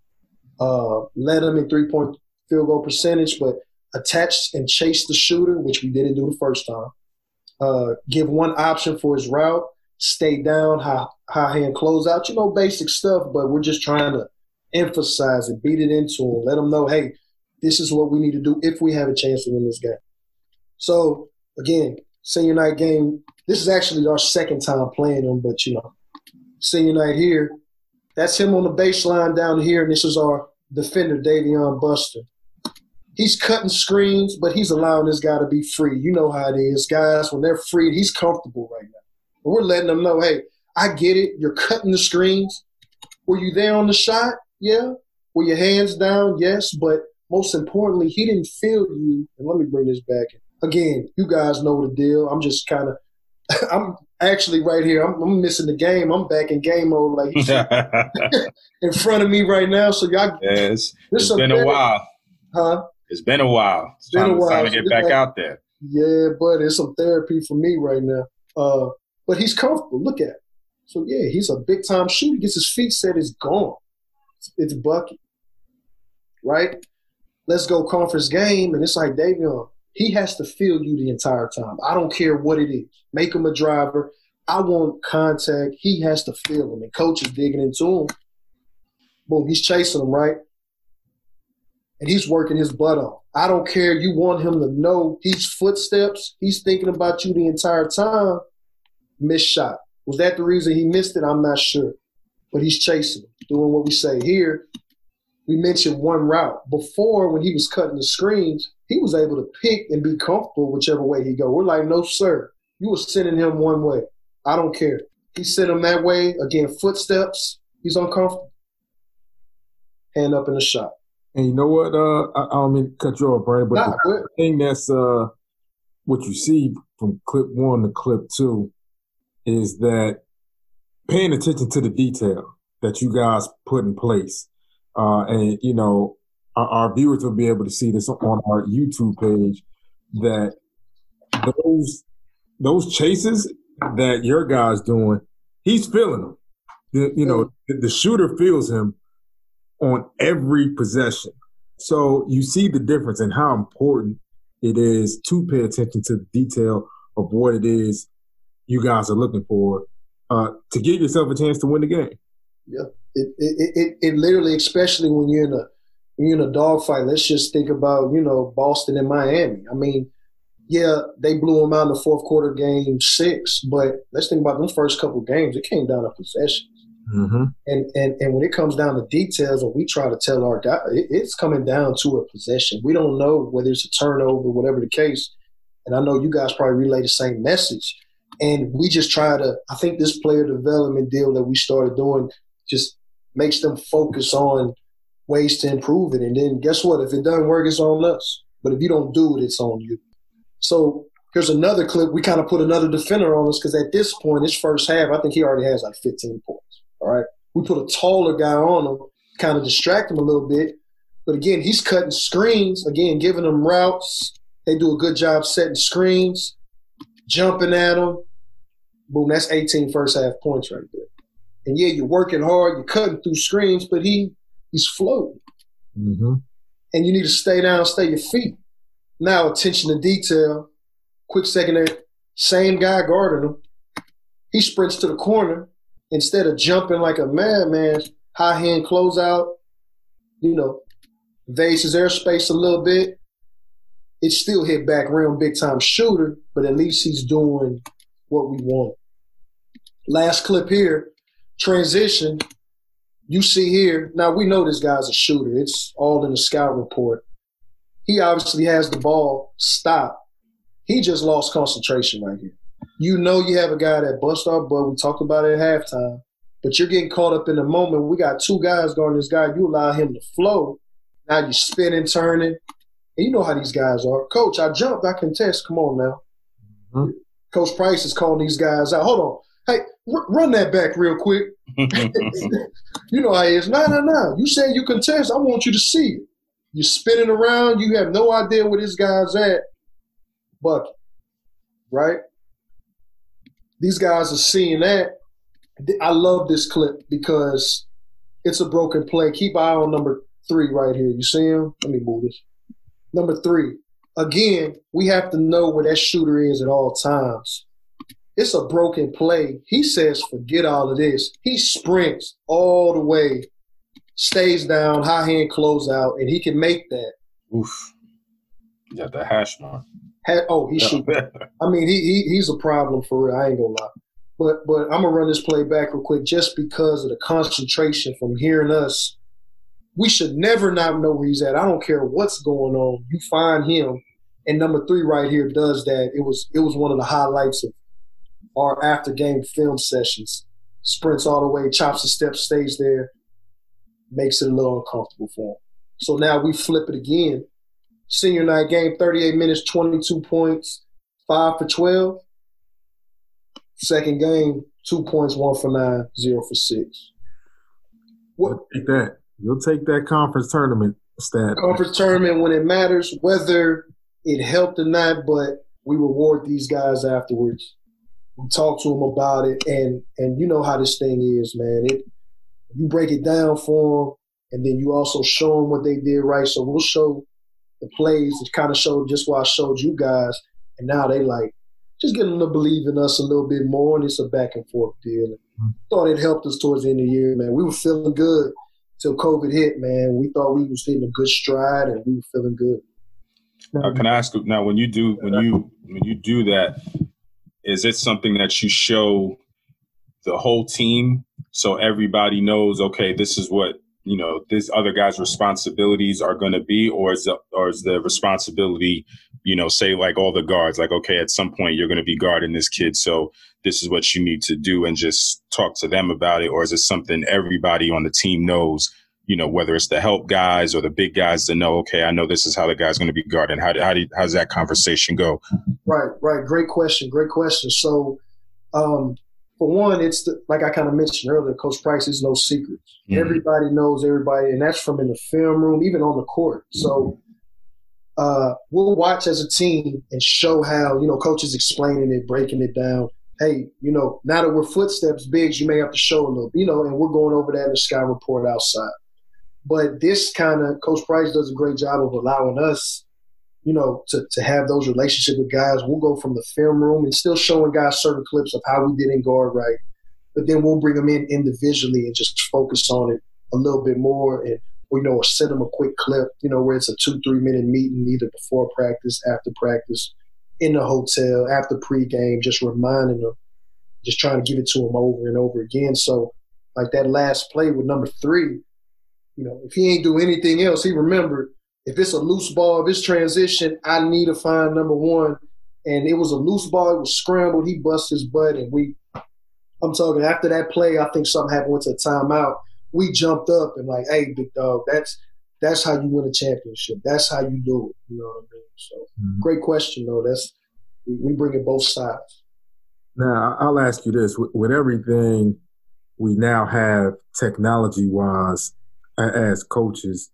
Uh, led them in three point field goal percentage, but attached and chased the shooter, which we didn't do the first time. Uh, give one option for his route, stay down, high, high hand close out, you know, basic stuff, but we're just trying to emphasize it, beat it into him, let them know, hey, this is what we need to do if we have a chance to win this game. So, again, senior night game, this is actually our second time playing them, but, you know, senior night here, that's him on the baseline down here, and this is our defender, Davion Buster he's cutting screens, but he's allowing this guy to be free. You know how it is, guys. When they're free, he's comfortable right now. We're letting them know, hey, I get it. You're cutting the screens. Were you there on the shot? Yeah. Were your hands down? Yes. But most importantly, he didn't feel you. And let me bring this back. Again, you guys know the deal. I'm just kind of, (laughs) I'm actually right here. I'm, I'm, missing the game. I'm back in game mode, like (laughs) in front of me right now. So y'all,
yes, it's been a while.
Huh?
It's been a while. It's
been
time,
a while.
time to get back
like,
out there.
Yeah, but it's some therapy for me right now. Uh, but he's comfortable. Look at it. So yeah, he's a big time shooter. Gets his feet set, it's gone. It's, it's bucket. Right? Let's go conference game, and it's like Davion. He has to feel you the entire time. I don't care what it is. Make him a driver. I want contact. He has to feel him, and coach is digging into him. Boom, he's chasing him right and he's working his butt off. I don't care. You want him to know he's footsteps. He's thinking about you the entire time. Missed shot. Was that the reason he missed it? I'm not sure. But he's chasing, doing what we say here. We mentioned one route. Before, when he was cutting the screens, he was able to pick and be comfortable whichever way he go. We're like, no, sir. You were sending him one way. I don't care. He sent him that way. Again, footsteps. He's uncomfortable. Hand up in the shot.
And you know what? Uh, I, I don't mean to cut you off, Brandon, but
Nah,
the thing that's uh, what you see from clip one to clip two is that paying attention to the detail that you guys put in place. Uh, and, you know, our, our viewers will be able to see this on our YouTube page that those those chases that your guy's doing, he's feeling them. The, you know, the, the shooter feels him on every possession. So you see the difference in how important it is to pay attention to the detail of what it is you guys are looking for uh, to give yourself a chance to win the game.
Yeah, it, it it it literally, especially when you're in a in a dogfight. Let's just think about you know Boston and Miami. I mean, yeah, they blew them out in the fourth quarter, game six. But let's think about them first couple games. It came down to possessions.
Mm-hmm.
And, and and when it comes down to details, when we try to tell our guy, it, it's coming down to a possession. We don't know whether it's a turnover, whatever the case. And I know you guys probably relay the same message. And we just try to. I think this player development deal that we started doing just makes them focus on ways to improve it. And then guess what? If it doesn't work, it's on us. But if you don't do it, it's on you. So here's another clip. We kind of put another defender on us because at this point, his first half, I think he already has like 15 points. All right. We put a taller guy on him, kind of distract him a little bit. But again, he's cutting screens, again, giving them routes. They do a good job setting screens, jumping at them. Boom, that's 18 first half points right there. And yeah, you're working hard, you're cutting through screens, but he he's floating.
Mm-hmm.
And you need to stay down, stay your feet. Now, attention to detail. Quick second there. Same guy guarding him. He sprints to the corner instead of jumping like a madman, high hand closeout, you know, evades his airspace a little bit. It still hit back rim, big time shooter, but at least he's doing what we want. Last clip here, transition. You see here, now we know this guy's a shooter. It's all in the scout report. He obviously has the ball stop. He just lost concentration right here. You know you have a guy that bust our butt. We talked about it at halftime. But you're getting caught up in the moment. We got two guys guarding this guy. You allow him to flow. Now you're spinning, turning. And you know how these guys are. Coach, I jumped. I contest. Come on now. Mm-hmm. Coach Price is calling these guys out. Hold on. Hey, run that back real quick. (laughs) you know how it is. No, no, no. You said you contest. I want you to see it. You're spinning around. You have no idea where this guy's at. Bucket. Right? These guys are seeing that. I love this clip because it's a broken play. Keep eye on number three right here. You see him? Let me move this. Number three. Again, we have to know where that shooter is at all times. It's a broken play. He says, forget all of this. He sprints all the way, stays down, high hand close out, and he can make that.
Oof. You got the hash mark.
oh, he shoot. (laughs) I mean, he, he he's a problem for real. I ain't gonna lie. But but I'm gonna run this play back real quick just because of the concentration from hearing us. We should never not know where he's at. I don't care what's going on. You find him, and number three right here does that. It was it was one of the highlights of our after game film sessions. Sprints all the way, chops the steps, stays there, makes it a little uncomfortable for him. So now we flip it again Senior night game, 38 minutes, 22 points, five for 12. Second game, two points, one for nine, zero for six.
What? You'll take that. You'll take that conference tournament stat.
Conference tournament when it matters, whether it helped or not, but we reward these guys afterwards. We talk to them about it, and and you know how this thing is, man. It you break it down for them, and then you also show them what they did right. So we'll show the plays that kind of showed just what I showed you guys, and now they like just getting to believe in us a little bit more, and it's a back and forth deal. Mm-hmm. Thought it helped us towards the end of the year, man. We were feeling good till COVID hit, man. We thought we was hitting a good stride, and we were feeling good.
Uh, can I ask now when you do when you when you do that, is it something that you show the whole team so everybody knows? Okay, this is what you know this other guy's responsibilities are going to be or is the, or is the responsibility you know say like all the guards like okay at some point you're going to be guarding this kid so this is what you need to do and just talk to them about it or is it something everybody on the team knows you know whether it's the help guys or the big guys to know okay i know this is how the guy's going to be guarding how, how, do, how does that conversation go
right right great question great question so um for one, it's the, like I kind of mentioned earlier, Coach Price is no secret. Mm-hmm. Everybody knows everybody, and that's from in the film room, even on the court. So uh, we'll watch as a team and show how you know coaches explaining it, breaking it down. Hey, you know, now that we're footsteps bigs, you may have to show a little, you know, and we're going over that in the sky report outside. But this kind of Coach Price does a great job of allowing us you know, to, to have those relationships with guys. We'll go from the film room and still showing guys certain clips of how we didn't guard right. But then we'll bring them in individually and just focus on it a little bit more and you know, or send them a quick clip, you know, where it's a two, three minute meeting either before practice, after practice, in the hotel, after pregame, just reminding them, just trying to give it to them over and over again. So like that last play with number three, you know, if he ain't do anything else, he remembered if it's a loose ball, if it's transition, I need to find number one. And it was a loose ball, it was scrambled, he bust his butt, and we I'm talking after that play, I think something happened, went to a timeout. We jumped up and like, hey, big dog, that's that's how you win a championship. That's how you do it. You know what I mean? So mm-hmm. great question though. That's we, we bring it both sides.
Now I'll ask you this: with, with everything we now have technology wise as coaches,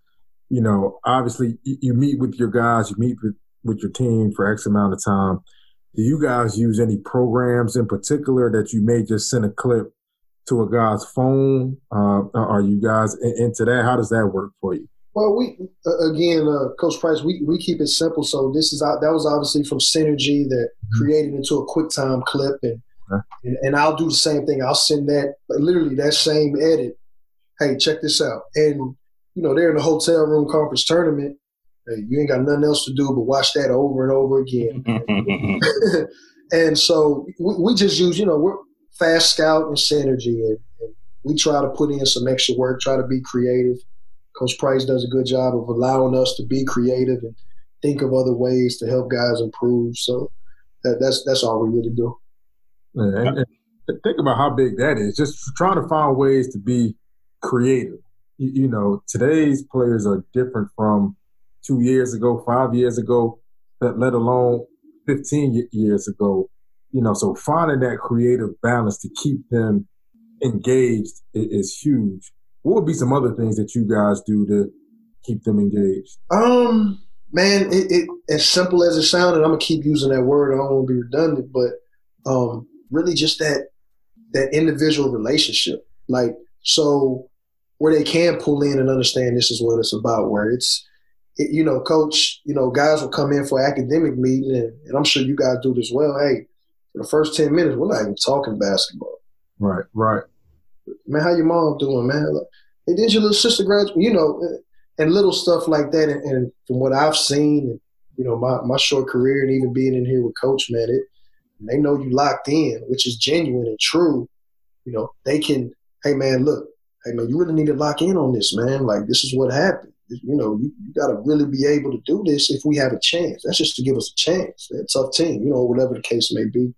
you know, obviously you meet with your guys, you meet with, with your team for X amount of time. Do you guys use any programs in particular that you may just send a clip to a guy's phone? Uh, are you guys into that? How does that work for you?
Well, we uh, again, uh, Coach Price, we, we keep it simple. So this is that was obviously from Synergy that mm-hmm. created into a QuickTime clip, and, okay. and, and I'll do the same thing. I'll send that literally that same edit. Hey, check this out, and you know they're in a hotel room conference tournament. Hey, you ain't got nothing else to do but watch that over and over again. (laughs) and so we, we, just use, you know, we're FastScout and Synergy, and, and we try to put in some extra work, try to be creative Coach Price does a good job of allowing us to be creative and think of other ways to help guys improve. So that, that's that's all we really do.
And, and think about how big that is. Just trying to find ways to be creative. You, you, know, today's players are different from two years ago, five years ago, that let alone 15 years ago. You know, so finding that creative balance to keep them engaged is huge. What would be some other things that you guys do to keep them engaged?
Um, man, it, it as simple as it sounded. I'm gonna keep using that word. I don't want to be redundant, but um, really just that that individual relationship. Like so, where they can pull in and understand this is what it's about. Where it's it, you know, coach, you know, guys will come in for academic meeting, and, and, I'm sure you guys do this well. Hey, for the first ten minutes, we're not even talking basketball.
Right, right
man, how your mom doing, man? Like, hey, did your little sister graduate? You know, and little stuff like that. And, and, from what I've seen, and you know, my my short career, and even being in here with Coach, man, it they know you locked in, which is genuine and true. You know, they can, hey man, look, hey man, you really need to lock in on this, man. Like this is what happened. You know, you, you got to really be able to do this if we have a chance. That's just to give us a chance. a tough team, you know, whatever the case may be.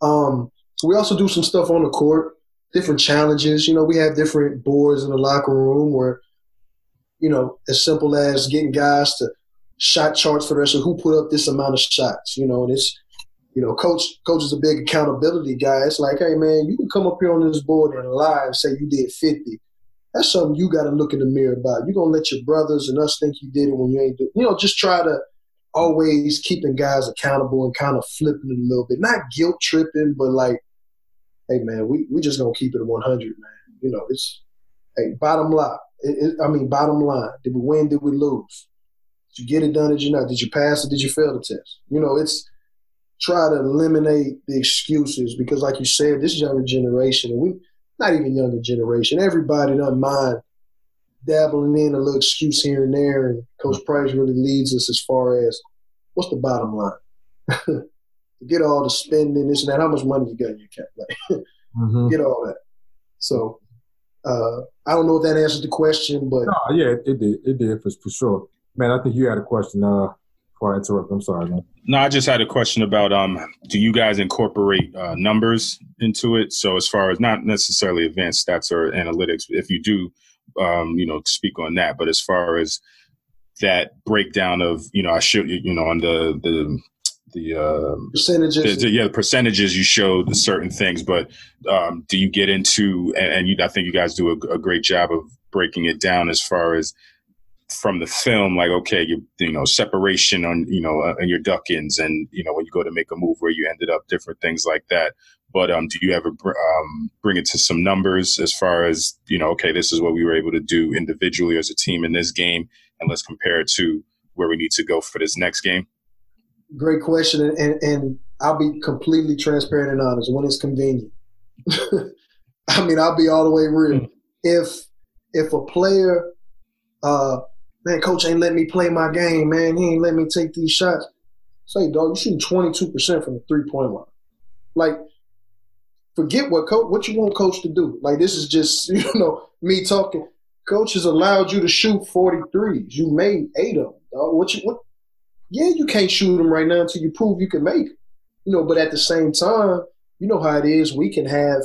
Um, so we also do some stuff on the court different challenges. You know, we have different boards in the locker room where, you know, as simple as getting guys to shot charts for the rest of who put up this amount of shots. You know, and it's, you know, coach coach is a big accountability guy. It's like, hey man, you can come up here on this board and lie and say you did fifty. That's something you got to look in the mirror about. You're gonna let your brothers and us think you did it when you ain't do. You know, just try to always keeping guys accountable and kind of flipping it a little bit, not guilt tripping, but like hey man, we we just gonna keep it at 100, man. You know, it's hey bottom line. It, it, I mean, bottom line. Did we win? Did we lose? Did you get it done? Did you not? Did you pass or did you fail the test? You know, it's try to eliminate the excuses because, like you said, this younger generation, and we not even younger generation, everybody doesn't mind dabbling in a little excuse here and there. And Coach Price really leads us as far as what's the bottom line? (laughs) to Get all the spending, this and that. How much money you got in your account? (laughs) Like, mm-hmm. Get all that. So uh, I don't know if that answers the question, but
no, yeah, it, it did. It did for, for sure. Man, I think you had a question. Uh, before I interrupt, I'm sorry, man.
No, I just had a question about um, do you guys incorporate uh, numbers into it? So as far as not necessarily advanced stats or analytics, if you do, um, you know, speak on that. But as far as that breakdown of, you know, I should, you you know, on the the the uh,
percentages.
The, the, yeah, the percentages you showed certain things, but um, do you get into and, and you, I think you guys do a, a, great job of breaking it down as far as from the film, like okay, you you know separation on you know uh, and your duck ins, and you know when you go to make a move where you ended up, different things like that. But um, do you ever um, bring it to some numbers as far as you know? Okay, this is what we were able to do individually as a team in this game, and let's compare it to where we need to go for this next game.
Great question, and, and, and I'll be completely transparent and honest when it's convenient. (laughs) I mean, I'll be all the way real. Mm. If if a player, uh, man, coach ain't let me play my game, man, he ain't let me take these shots. Say, dog, you shooting twenty two percent from the three point line. Like, forget what coach what you want coach to do. Like this is just (laughs) you know me talking. Coach has allowed you to shoot 43s. You made eight of them. Dog. What you what? Yeah, you can't shoot them right now until you prove you can make. You know, but at the same time, you know how it is. We can have,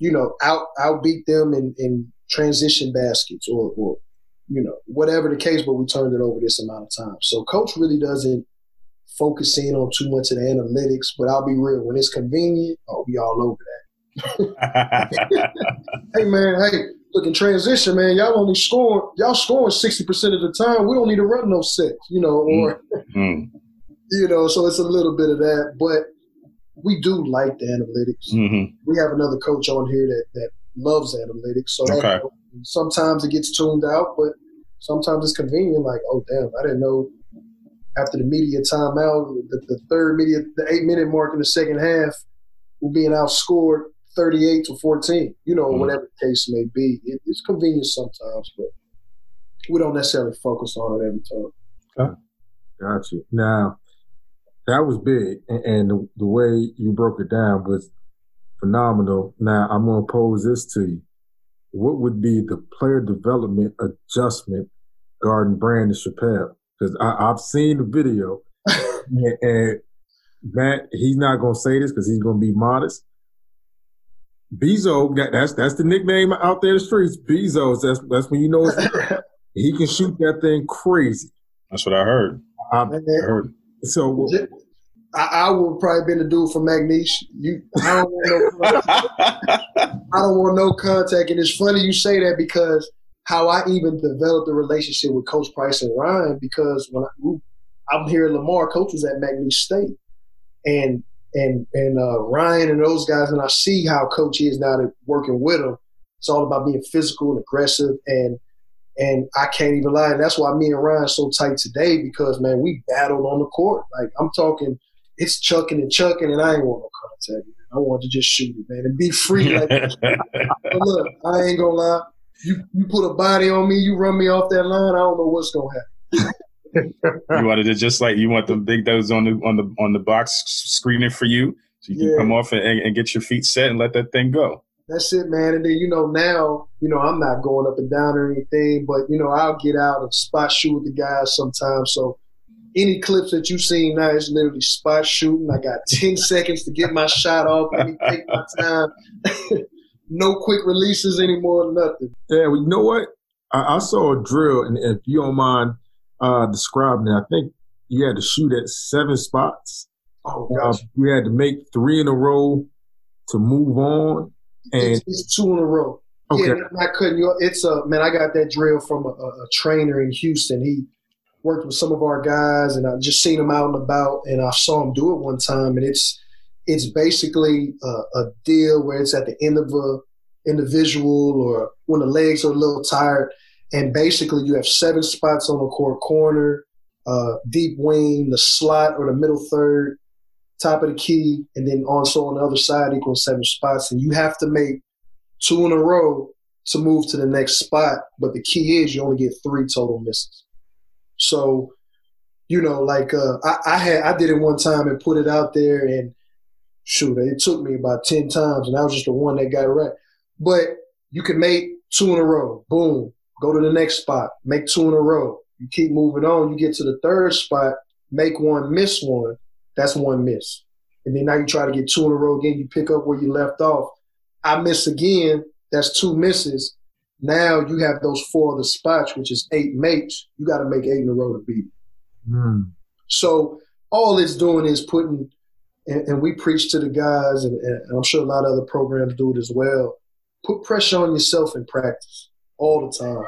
you know, out outbeat them in, in transition baskets or, or you know whatever the case. But we turned it over this amount of time. So coach really doesn't focus in on too much of the analytics. But I'll be real, when it's convenient, oh, we all over that. (laughs) (laughs) hey man, hey, look in transition, man. Y'all only scoring, y'all scoring sixty percent of the time. We don't need to run no six, you know, or mm-hmm. (laughs) you know. So it's a little bit of that, but we do like the analytics. Mm-hmm. We have another coach on here that that loves analytics, so okay. that, sometimes it gets tuned out, but sometimes it's convenient. Like, oh damn, I didn't know after the media timeout, the, the third media, the eight minute mark in the second half, we're being outscored 38 to 14, you know, mm-hmm. whatever the case may be. It, it's convenient sometimes, but we don't necessarily focus on it every time.
Okay. Got you. Now, that was big, and, and the, the, way you broke it down was phenomenal. Now, I'm going to pose this to you. What would be the player development adjustment guarding Brandon Chappell? because I've seen the video, (laughs) and, and Matt, he's not gonna say this because he's gonna be modest. Bezo, that, that's that's the nickname out there in the streets. Bezos, that's that's when you know (laughs) he can shoot that thing crazy.
That's what I heard. I, I heard.
So I, I would probably been the dude from McNeese. You, I don't want no, (laughs) I don't want no contact, and it's funny you say that because how I even developed a relationship with Coach Price and Ryan because when I, am here at Lamar, Coach was at McNeese State, and and and uh, Ryan and those guys, and I see how Coach is now that working with them. It's all about being physical and aggressive, and and I can't even lie. And that's why me and Ryan so tight today because man, we battled on the court. Like I'm talking, it's chucking and chucking, and I ain't want no contact. Man. I want to just shoot it, man, and be free. Like, (laughs) look, I ain't gonna lie you you put a body on me, you run me off that line, I don't know what's gonna happen.
you wanted to just like you want the big those on the on the on the box screening for you, so you can come off and, and get your feet set and let that thing go.
That's it, man. And then you know now, you know I'm not going up and down or anything, but you know I'll get out and spot shoot with the guys sometimes. So any clips that you've seen now is literally spot shooting. I got 10 (laughs) seconds to get my shot off. Let me take my time. (laughs) no quick releases anymore, nothing.
Yeah, well, you know what? I, I saw a drill, and if you don't mind uh, describing it, I think you had to shoot at seven spots.
Oh, gosh. Uh,
you had to make three in a row to move on. And
it's, it's two in a row. Okay. Yeah, I'm not cutting you. It's a man. I got that drill from a, a, trainer in Houston. He worked with some of our guys, and I just seen them out and about, and I saw them do it one time, and it's it's basically a, a, deal where it's at the end of a individual or when the legs are a little tired, and basically you have seven spots on the court corner, uh, deep wing, the slot or the middle third, top of the key, and then also on the other side equals seven spots, and you have to make two in a row to move to the next spot. But the key is you only get three total misses. So, you know, like uh, I, I had I did it one time and put it out there and shoot, it took me about 10 times, and I was just the one that got it right. But you can make two in a row. Boom. Go to the next spot. Make two in a row. You keep moving on. You get to the third spot, make one, miss one. That's one miss. And then now you try to get two in a row again. You pick up where you left off. I miss again. That's two misses. Now you have those four other spots, which is eight mates. You got to make eight in a row to beat. Mm. So all it's doing is putting and, and we preach to the guys, and, and, I'm sure a lot of other programs do it as well. Put pressure on yourself in practice all the time.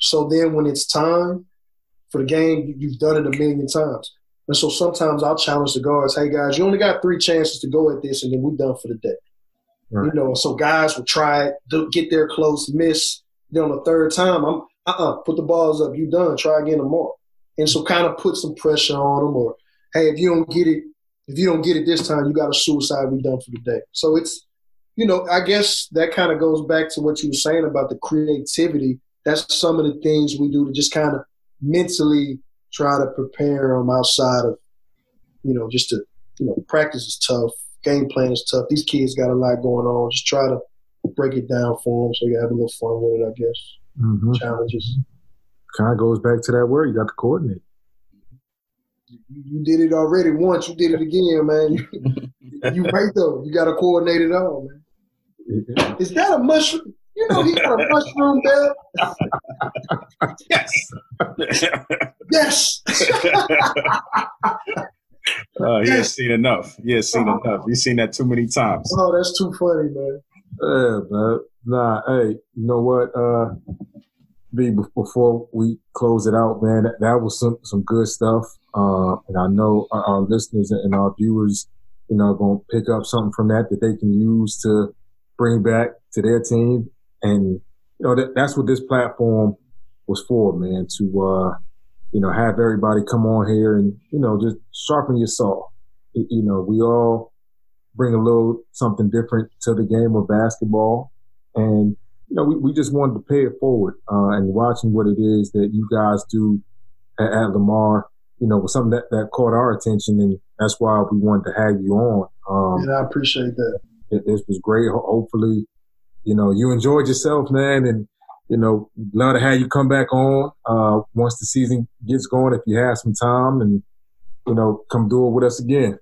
So then when it's time for the game, you've done it a million times. And so sometimes I'll challenge the guards, hey guys, you only got three chances to go at this, and then we're done for the day. Right. You know, so guys will try to get there close, miss. Then on the third time, I'm uh-uh, put the balls up, you done, try again tomorrow. And so kind of put some pressure on them, or hey, if you don't get it, if you don't get it this time, you got a suicide. We done for the day. So it's, you know, I guess that kind of goes back to what you were saying about the creativity. That's some of the things we do to just kind of mentally try to prepare them outside of, you know, just to, you know, practice is tough. game plan is tough. These kids got a lot going on. Just try to break it down for them so you have a little fun with it. I guess mm-hmm. challenges.
Kind of goes back to that word. You got to coordinate.
You, you did it already once. You did it again, man. You, (laughs) you right though. You got to coordinate it all, man. Is that a mushroom? You know he got a mushroom bed.
yes.
yes.
Uh, (laughs) he has seen enough. He has seen enough. He's seen that too many times.
Oh, that's too funny, man.
Yeah, man. Nah, hey, you know what? Uh, before we close it out, man, that, that was some some good stuff. Uh, and I know our, our listeners and our viewers, you know, going to pick up something from that that they can use to bring back to their team. And you know, that, that's what this platform was for, man. To uh, you know, have everybody come on here and, you know, just sharpen your saw. You know, we all bring a little something different to the game of basketball. And, you know, we, we just wanted to pay it forward. Uh, and watching what it is that you guys do at, at Lamar, you know, was something that, that caught our attention. And that's why we wanted to have you on.
Um, and I appreciate that.
It, it was great. Hopefully, you know, you enjoyed yourself, man. And, you know, love to have you come back on uh, once the season gets going if you have some time and, you know, come do it with us again.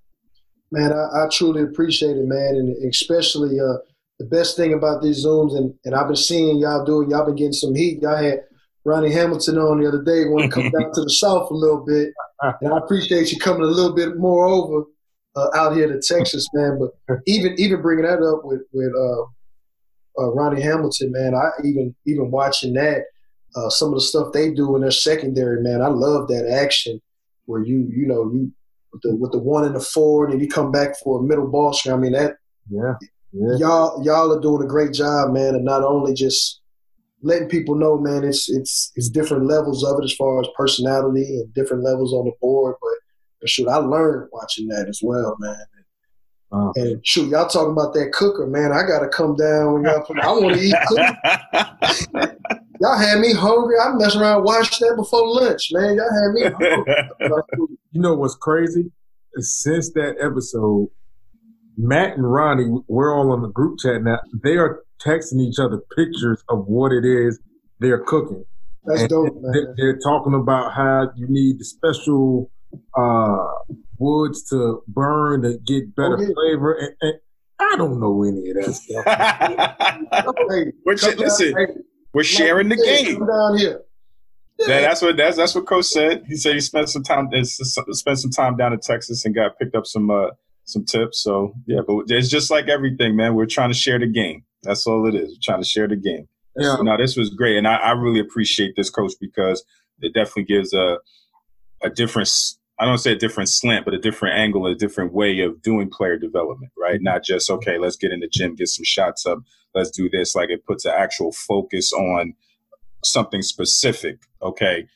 Man, I, I truly appreciate it, man. And especially uh, the best thing about these Zooms, and, and I've been seeing y'all doing, y'all been getting some heat. Y'all had Ronnie Hamilton on the other day, want to come (laughs) down to the South a little bit. And I appreciate you coming a little bit more over uh, out here to Texas, man. But even even bringing that up with, with uh, uh, Ronnie Hamilton, man, I even even watching that, uh, some of the stuff they do in their secondary, man, I love that action where you you know you with the with the one and the four, and you come back for a middle ball screen. I mean that,
yeah, yeah,
y'all y'all are doing a great job, man, and not only just letting people know, man, it's it's it's different levels of it as far as personality and different levels on the board, but. But shoot, I learned watching that as well, man. Uh, and shoot, y'all talking about that cooker, man. I gotta come down when y'all. I want to eat cooker. (laughs) y'all had me hungry. I mess around watching that before lunch, man. Y'all had me. Hungry. (laughs)
you know what's crazy? Since that episode, Matt and Ronnie, we're all on the group chat now. They are texting each other pictures of what it is they're cooking.
That's and dope, man.
They're, they're talking about how you need the special uh, woods to burn to get better oh, yeah. flavor. And, and, I don't know any of that stuff. (laughs)
hey, we're listen, hey, we're sharing the game.
down here.
Yeah. that's what that's that's what Coach said. He said he spent some time spent some time down in Texas and got picked up some uh, some tips. So yeah, but it's just like everything, man. We're trying to share the game. That's all it is. We're trying to share the game. Yeah. No, this was great, and I, I really appreciate this, Coach, because it definitely gives a a different I don't say a different slant, but a different angle, a different way of doing player development, right? Mm-hmm. Not just, okay, let's get in the gym, get some shots up, let's do this. Like it puts an actual focus on something specific. Okay,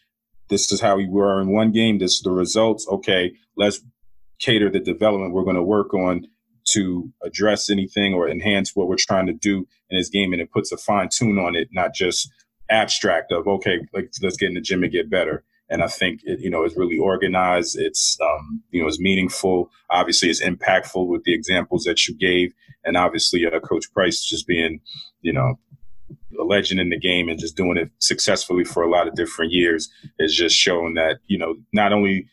this is how we were in one game, this is the results. Okay, let's cater the development we're going to work on to address anything or enhance what we're trying to do in this game. And it puts a fine tune on it, not just abstract of, okay, like, let's get in the gym and get better and I think it, you know, it's really organized. It's, um, you know, it's meaningful. Obviously, it's impactful with the examples that you gave. And obviously, uh, Coach Price just being, you know, a legend in the game and just doing it successfully for a lot of different years is just showing that, you know, not only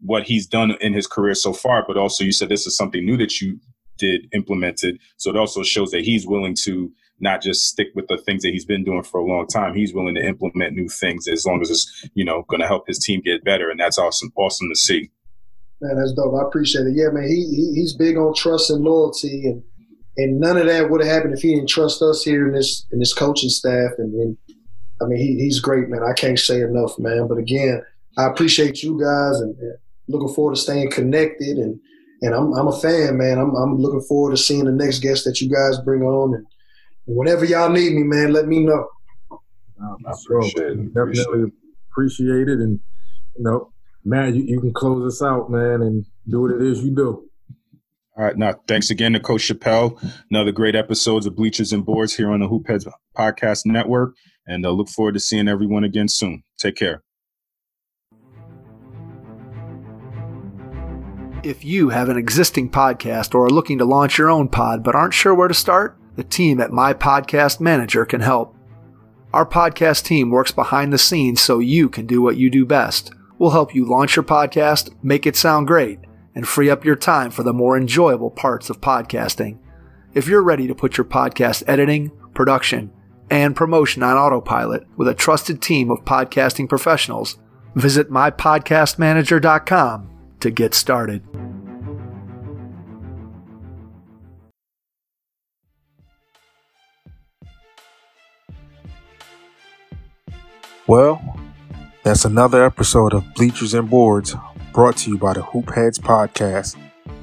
what he's done in his career so far, but also you said this is something new that you did implemented. So it also shows that he's willing to not just stick with the things that he's been doing for a long time. He's willing to implement new things as long as it's, you know, going to help his team get better. And that's awesome, awesome to see.
Man, that's dope. I appreciate it. Yeah, man, he, he he's big on trust and loyalty, and and none of that would have happened if he didn't trust us here in this in this coaching staff. And, and I mean, he, he's great, man. I can't say enough, man. But again, I appreciate you guys, and, and looking forward to staying connected. And and I'm I'm a fan, man. I'm I'm looking forward to seeing the next guest that you guys bring on, and whenever y'all need me, man, let me know.
Um, appreciate it. Definitely appreciate it. And, you know, man, you, you can close us out, man, and do what it is you do.
All right. Now, thanks again to Coach Chappell. Another great episodes of Bleachers and Boards here on the Hoop Heads Podcast Network. And I uh, look forward to seeing everyone again soon. Take care.
If you have an existing podcast or are looking to launch your own pod but aren't sure where to start, the team at My Podcast Manager can help. Our podcast team works behind the scenes so you can do what you do best. We'll help you launch your podcast, make it sound great, and free up your time for the more enjoyable parts of podcasting. If you're ready to put your podcast editing, production, and promotion on autopilot with a trusted team of podcasting professionals, visit mypodcastmanager.com to get started.
Well, that's another episode of Bleachers and Boards brought to you by the Hoop Heads Podcast.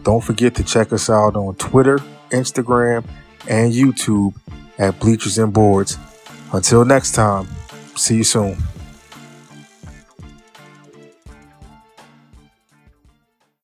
Don't forget to check us out on Twitter, Instagram, and YouTube at Bleachers and Boards. Until next time, see you soon.